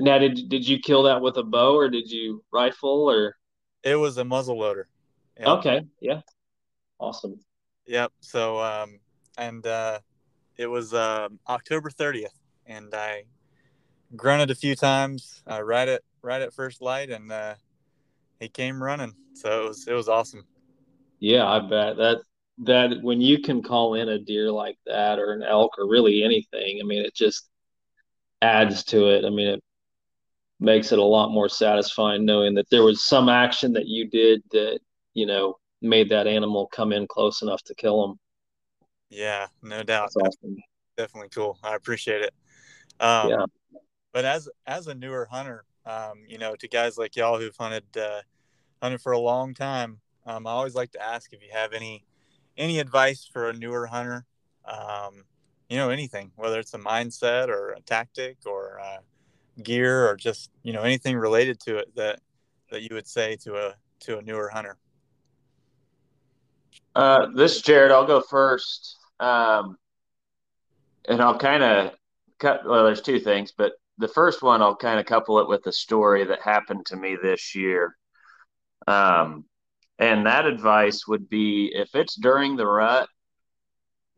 now, did did you kill that with a bow or did you rifle or? It was a muzzle loader. Yep. Okay. Yeah. Awesome. Yep. So, um, and uh, it was um, October 30th, and I grunted a few times uh, right at right at first light, and uh, he came running. So it was it was awesome. Yeah, I bet that that when you can call in a deer like that or an elk or really anything, I mean, it just adds to it. I mean, it makes it a lot more satisfying knowing that there was some action that you did that you know made that animal come in close enough to kill him. Yeah, no doubt. Awesome. Definitely cool. I appreciate it. Um, yeah. But as as a newer hunter, um, you know, to guys like y'all who've hunted uh, hunted for a long time, um, I always like to ask if you have any any advice for a newer hunter. Um, you know, anything, whether it's a mindset or a tactic or uh, gear or just you know anything related to it that that you would say to a to a newer hunter. Uh, this Jarad. I'll go first. Um, and I'll kind of cut. Well, there's two things, but the first one I'll kind of couple it with a story that happened to me this year. Um, and that advice would be if it's during the rut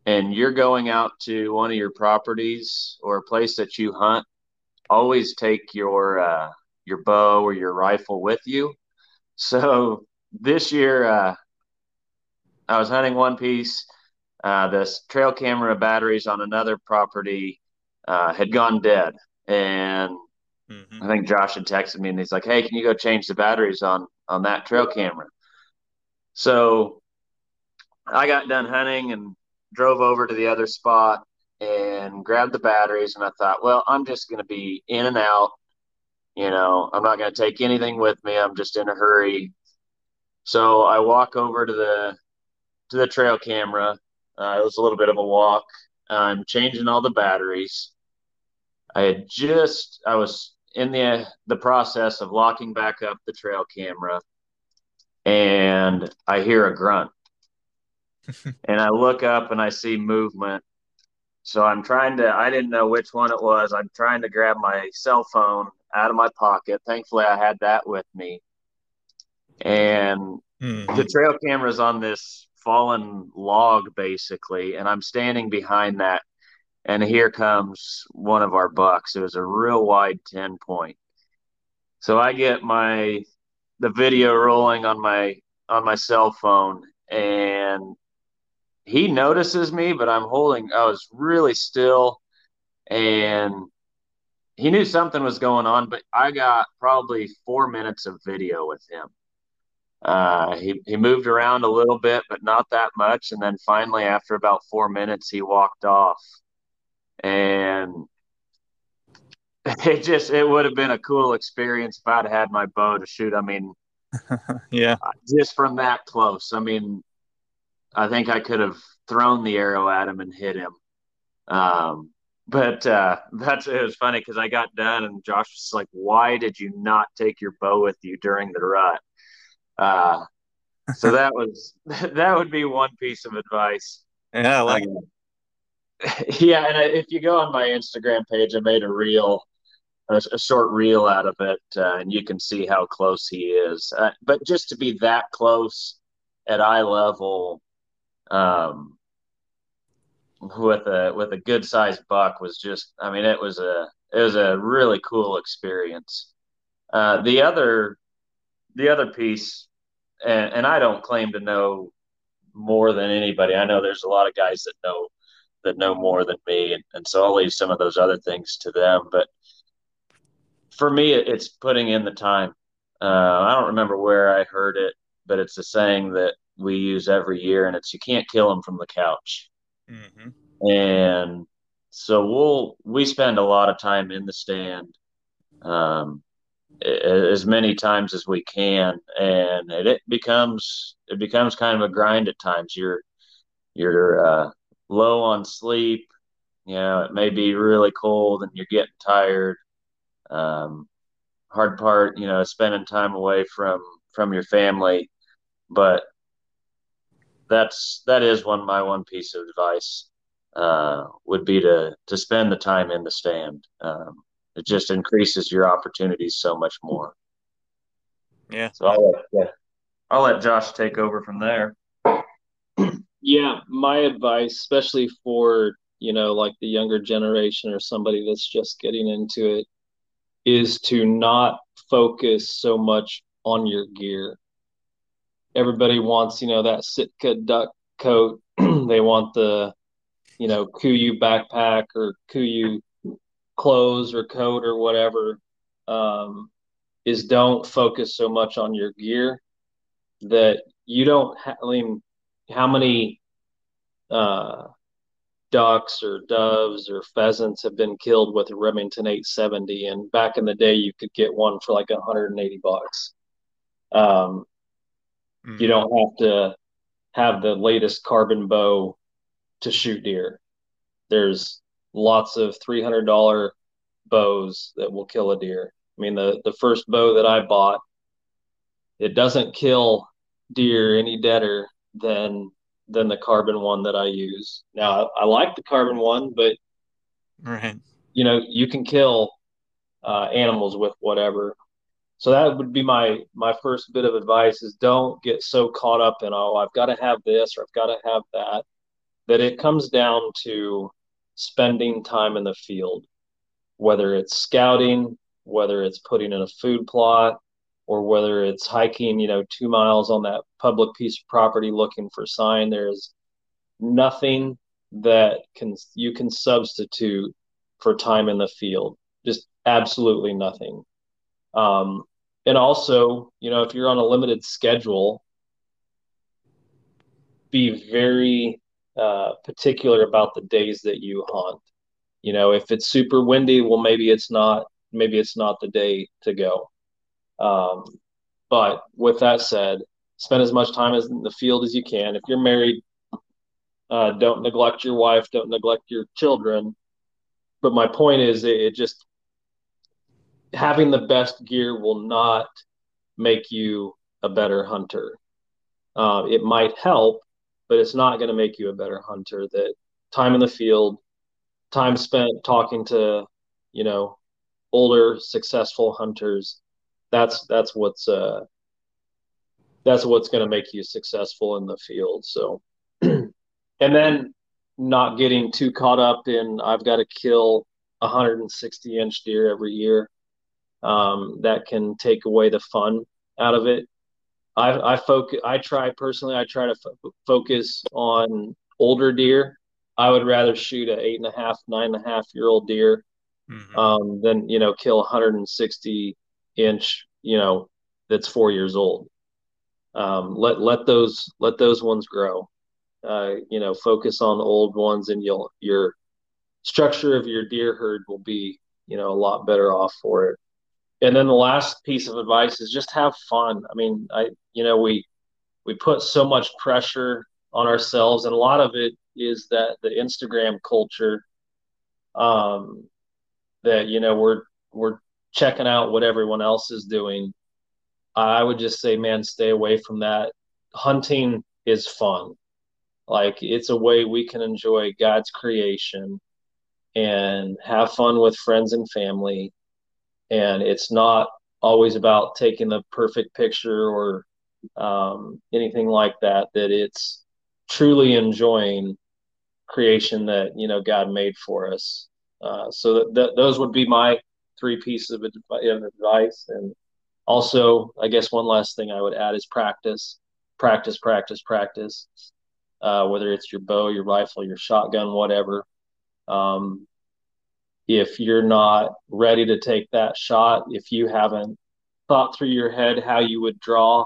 and you're going out to one of your properties or a place that you hunt, always take your uh, your bow or your rifle with you. So this year, uh, I was hunting one piece. Uh, this trail camera batteries on another property uh, had gone dead, and mm-hmm. I think Josh had texted me and he's like, "Hey, can you go change the batteries on on that trail camera?" So I got done hunting and drove over to the other spot and grabbed the batteries, and I thought, well, I'm just going to be in and out. You know, I'm not going to take anything with me. I'm just in a hurry. So I walk over to the to the trail camera. Uh, it was a little bit of a walk. I'm changing all the batteries. I had just I was in the the process of locking back up the trail camera, and I hear a grunt, and I look up and I see movement. So I'm trying to. I didn't know which one it was. I'm trying to grab my cell phone out of my pocket. Thankfully, I had that with me, and mm-hmm. the trail camera's on this fallen log basically, and I'm standing behind that and here comes one of our bucks. It was a real wide 10 point. So I get my the video rolling on my on my cell phone and he notices me, but I'm holding I was really still and he knew something was going on, but I got probably four minutes of video with him. Uh, he, he moved around a little bit, but not that much. And then finally, after about four minutes, he walked off and it just it would have been a cool experience if I'd had my bow to shoot. I mean, yeah, just from that close. I mean, I think I could have thrown the arrow at him and hit him. Um, but uh, that's it was funny because I got done and Josh was like, "Why did you not take your bow with you during the rut?" Uh, so that was that would be one piece of advice. Yeah, I like um, yeah, and if you go on my Instagram page, I made a reel, a, a short reel out of it, uh, and you can see how close he is. Uh, but just to be that close at eye level, um, with a with a good sized buck was just, I mean, it was a it was a really cool experience. Uh, the other the other piece, and, and I don't claim to know more than anybody. I know there's a lot of guys that know that know more than me, and, and so I'll leave some of those other things to them. But for me, it's putting in the time. Uh, I don't remember where I heard it, but it's a saying that we use every year, and it's you can't kill them from the couch. Mm-hmm. And so we'll we spend a lot of time in the stand, um, as many times as we can, and it, it, becomes it becomes kind of a grind at times. You're you're uh, low on sleep. You know, it may be really cold and you're getting tired. Um, hard part, you know, spending time away from from your family, but that's that is one my one piece of advice uh, would be to to spend the time in the stand. Um, it just increases your opportunities so much more. Yeah. So I'll let, yeah, I'll let Josh take over from there. Yeah, my advice, especially for, you know, like the younger generation or somebody that's just getting into it, is to not focus so much on your gear. Everybody wants, you know, that Sitka duck coat. they want the, you know, KUIU backpack or KUIU clothes or coat or whatever. Um, is don't focus so much on your gear that you don't have, I mean, how many uh, ducks or doves or pheasants have been killed with a Remington 870. And back in the day, you could get one for like 180 bucks. Um, mm. You don't have to have the latest carbon bow to shoot deer. There's lots of $300 bows that will kill a deer. I mean, the, the first bow that I bought, it doesn't kill deer any deader than than the carbon one that I use. Now I like the carbon one, but right, you know, you can kill uh, animals with whatever. So that would be my my first bit of advice: is don't get so caught up in oh I've got to have this or I've got to have that. that it comes down to spending time in the field, whether it's scouting, whether it's putting in a food plot, or whether it's hiking, you know, two miles on that public piece of property looking for sign. There's nothing that can you can substitute for time in the field. Just absolutely nothing. Um, and also, you know, if you're on a limited schedule, be very uh, particular about the days that you hunt. You know, if it's super windy, well, maybe it's not. Maybe it's not the day to go. Um, but with that said, spend as much time as in the field as you can. If you're married, uh, don't neglect your wife. Don't neglect your children. But my point is, it, it just having the best gear will not make you a better hunter. Uh, it might help, but it's not going to make you a better hunter. That time in the field, time spent talking to, you know, older successful hunters, that's that's what's uh, that's what's going to make you successful in the field. So, and then not getting too caught up in I've got to kill 160 inch deer every year. Um, that can take away the fun out of it. I, I focus. I try personally. I try to fo- focus on older deer. I would rather shoot a eight and a half, nine and a half year old deer mm-hmm. um, than you know kill 160 inch. You know that's four years old. Um, let let those let those ones grow. Uh, you know, focus on the old ones, and you'll your structure of your deer herd will be you know a lot better off for it and then the last piece of advice is just have fun. I mean, I you know we we put so much pressure on ourselves, and a lot of it is that the Instagram culture. Um, that you know we're we're checking out what everyone else is doing. I would just say, man, stay away from that. Hunting is fun. Like it's a way we can enjoy God's creation and have fun with friends and family and it's not always about taking the perfect picture or um, anything like that that it's truly enjoying creation that you know god made for us. Uh, so that, that, those would be my three pieces of advice. And also i guess one last thing i would add is practice practice practice practice uh, whether it's your bow your rifle your shotgun whatever. Um, if you're not ready to take that shot, if you haven't thought through your head how you would draw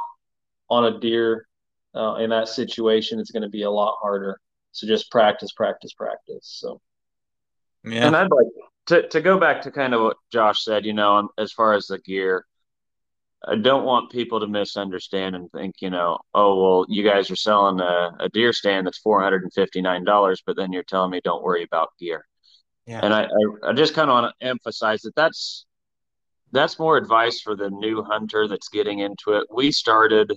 on a deer uh, in that situation, it's going to be a lot harder. So just practice, practice, practice. So, yeah. And I'd like to, to go back to kind of what Josh said, you know, as far as the gear, I don't want people to misunderstand and think, you know, oh, well, you guys are selling a, a deer stand that's $459, but then you're telling me don't worry about gear. Yeah. And I, I, I just kind of want to emphasize that that's that's more advice for the new hunter that's getting into it. We started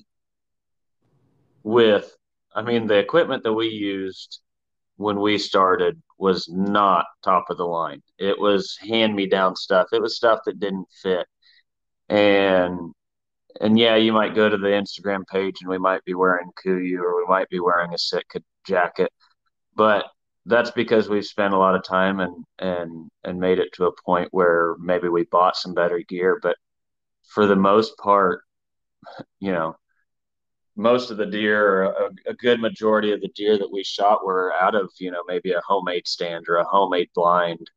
with, I mean, the equipment that we used when we started was not top of the line. It was hand me down stuff. It was stuff that didn't fit. And and yeah, you might go to the Instagram page and we might be wearing KUIU or we might be wearing a Sitka jacket, but that's because we've spent a lot of time and and and made it to a point where maybe we bought some better gear but for the most part you know most of the deer a, a, good majority of the deer that we shot were out of you know maybe a homemade stand or a homemade blind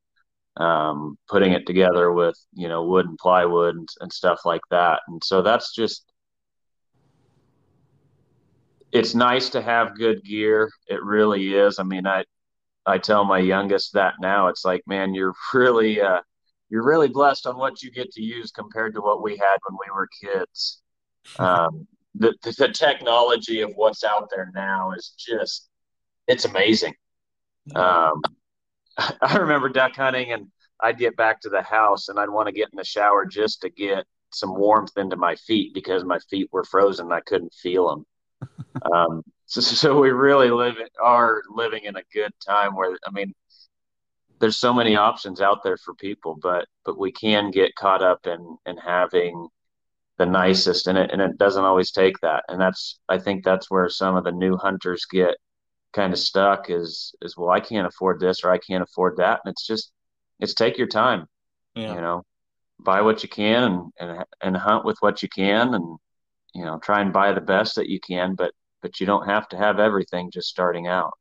um, putting it together with you know wood and plywood and, and stuff like that. And so that's just it's nice to have good gear. It really is. I mean i I tell my youngest that now. It's like, man, you're really uh, you're really blessed on what you get to use compared to what we had when we were kids. Um, the, the, the technology of what's out there now is just it's amazing. Um, I remember duck hunting, and I'd get back to the house, and I'd want to get in the shower just to get some warmth into my feet because my feet were frozen. I couldn't feel them. Um, so, so we really live are living in a good time where I mean, there's so many options out there for people, but but we can get caught up in in having the nicest, and it and it doesn't always take that, and that's I think that's where some of the new hunters get kind of stuck is is well I can't afford this or I can't afford that. And it's just it's take your time yeah. you know. Buy what you can and, and and hunt with what you can and you know try and buy the best that you can but but you don't have to have everything just starting out.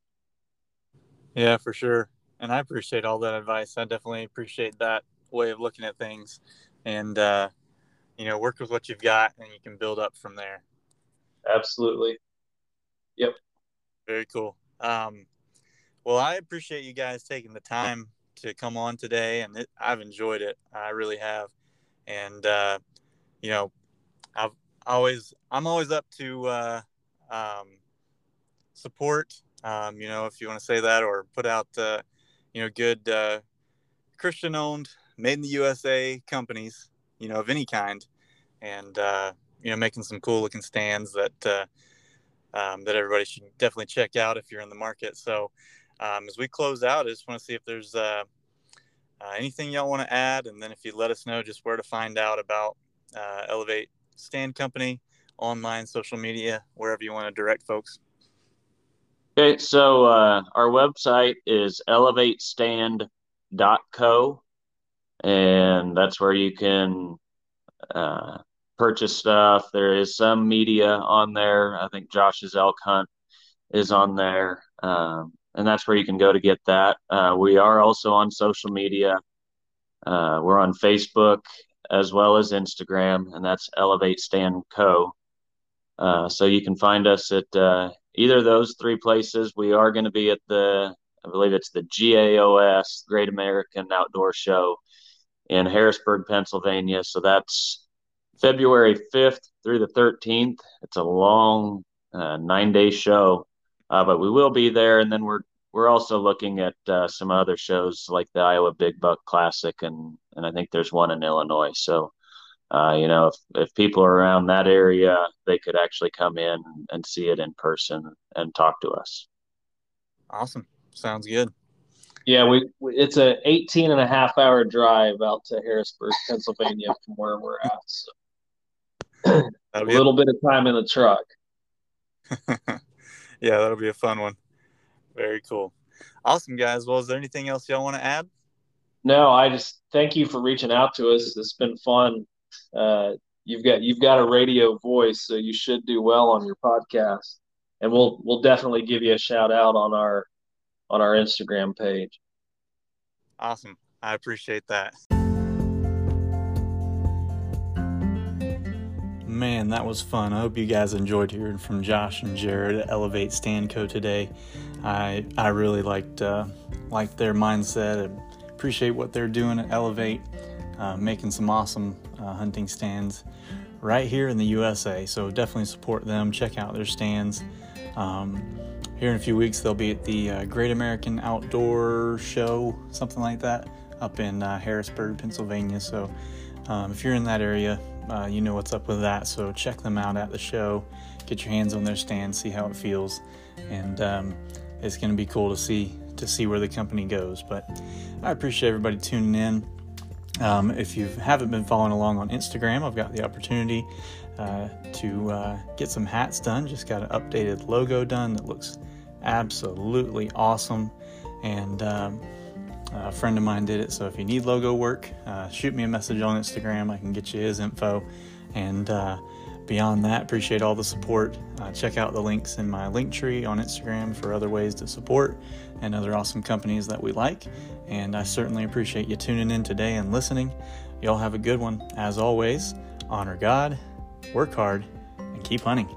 Yeah for sure. And i appreciate all that advice. I definitely appreciate that way of looking at things and uh you know work with what you've got and you can build up from there. Absolutely. Yep. Very cool. Um well i appreciate you guys taking the time to come on today and it, i've enjoyed it. I really have. And uh you know i've always I'm always up to uh, um, support. Um, you know, if you want to say that, or put out uh, you know good uh, Christian-owned, made in the USA companies. You know, of any kind, and uh, you know, making some cool-looking stands that uh, um, that everybody should definitely check out if you're in the market. So, um, as we close out, I just want to see if there's uh, uh, anything y'all want to add, and then if you let us know just where to find out about uh, Elevate Stand Company, online, social media, wherever you want to direct folks? Okay, so uh, our website is elevatestand.co, and that's where you can uh, purchase stuff. There is some media on there. I think Josh's elk hunt is on there, um, and that's where you can go to get that. Uh, we are also on social media. Uh, we're on Facebook as well as Instagram, and that's Elevate Stand Co. Uh, so you can find us at uh, either of those three places. We are going to be at the, I believe it's the GAOS, Great American Outdoor Show in Harrisburg, Pennsylvania. So that's February 5th through the 13th. It's a long uh, nine day show, uh, but we will be there. And then we're we're also looking at uh, some other shows like the Iowa Big Buck Classic, and and I think there's one in Illinois. So, uh, you know, if if people are around that area, they could actually come in and see it in person and talk to us. Awesome, sounds good. Yeah, we it's a 18 and a half hour drive out to Harrisburg, Pennsylvania from where we're at. So. a little bit of time in the truck. yeah, that'll be a fun one. Very cool. Awesome, guys. Well, is there anything else y'all want to add? No, I just thank you for reaching out to us. It's been fun. Uh, you've got you've got a radio voice, so you should do well on your podcast. And we'll we'll definitely give you a shout out on our on our Instagram page. Awesome. I appreciate that. Man, that was fun. I hope you guys enjoyed hearing from Josh and Jarad at Elevate Stand Co. today. I I really liked uh, liked their mindset. I appreciate what they're doing at Elevate, uh, making some awesome uh, hunting stands right here in the USA. So definitely support them. Check out their stands. Um, here in a few weeks, they'll be at the uh, Great American Outdoor Show, something like that, up in uh, Harrisburg, Pennsylvania. So um, if you're in that area, uh, you know what's up with that. So check them out at the show, get your hands on their stand, see how it feels, and um, it's going to be cool to see to see where the company goes. But I appreciate everybody tuning in. Um, if you haven't been following along on Instagram, I've got the opportunity uh, to uh, get some hats done. Just got an updated logo done that looks absolutely awesome, and um, a friend of mine did it. So if you need logo work, uh, shoot me a message on Instagram. I can get you his info. And uh, beyond that, appreciate all the support. Uh, check out the links in my link tree on Instagram for other ways to support and other awesome companies that we like. And I certainly appreciate you tuning in today and listening. Y'all have a good one. As always, honor God, work hard, and keep hunting.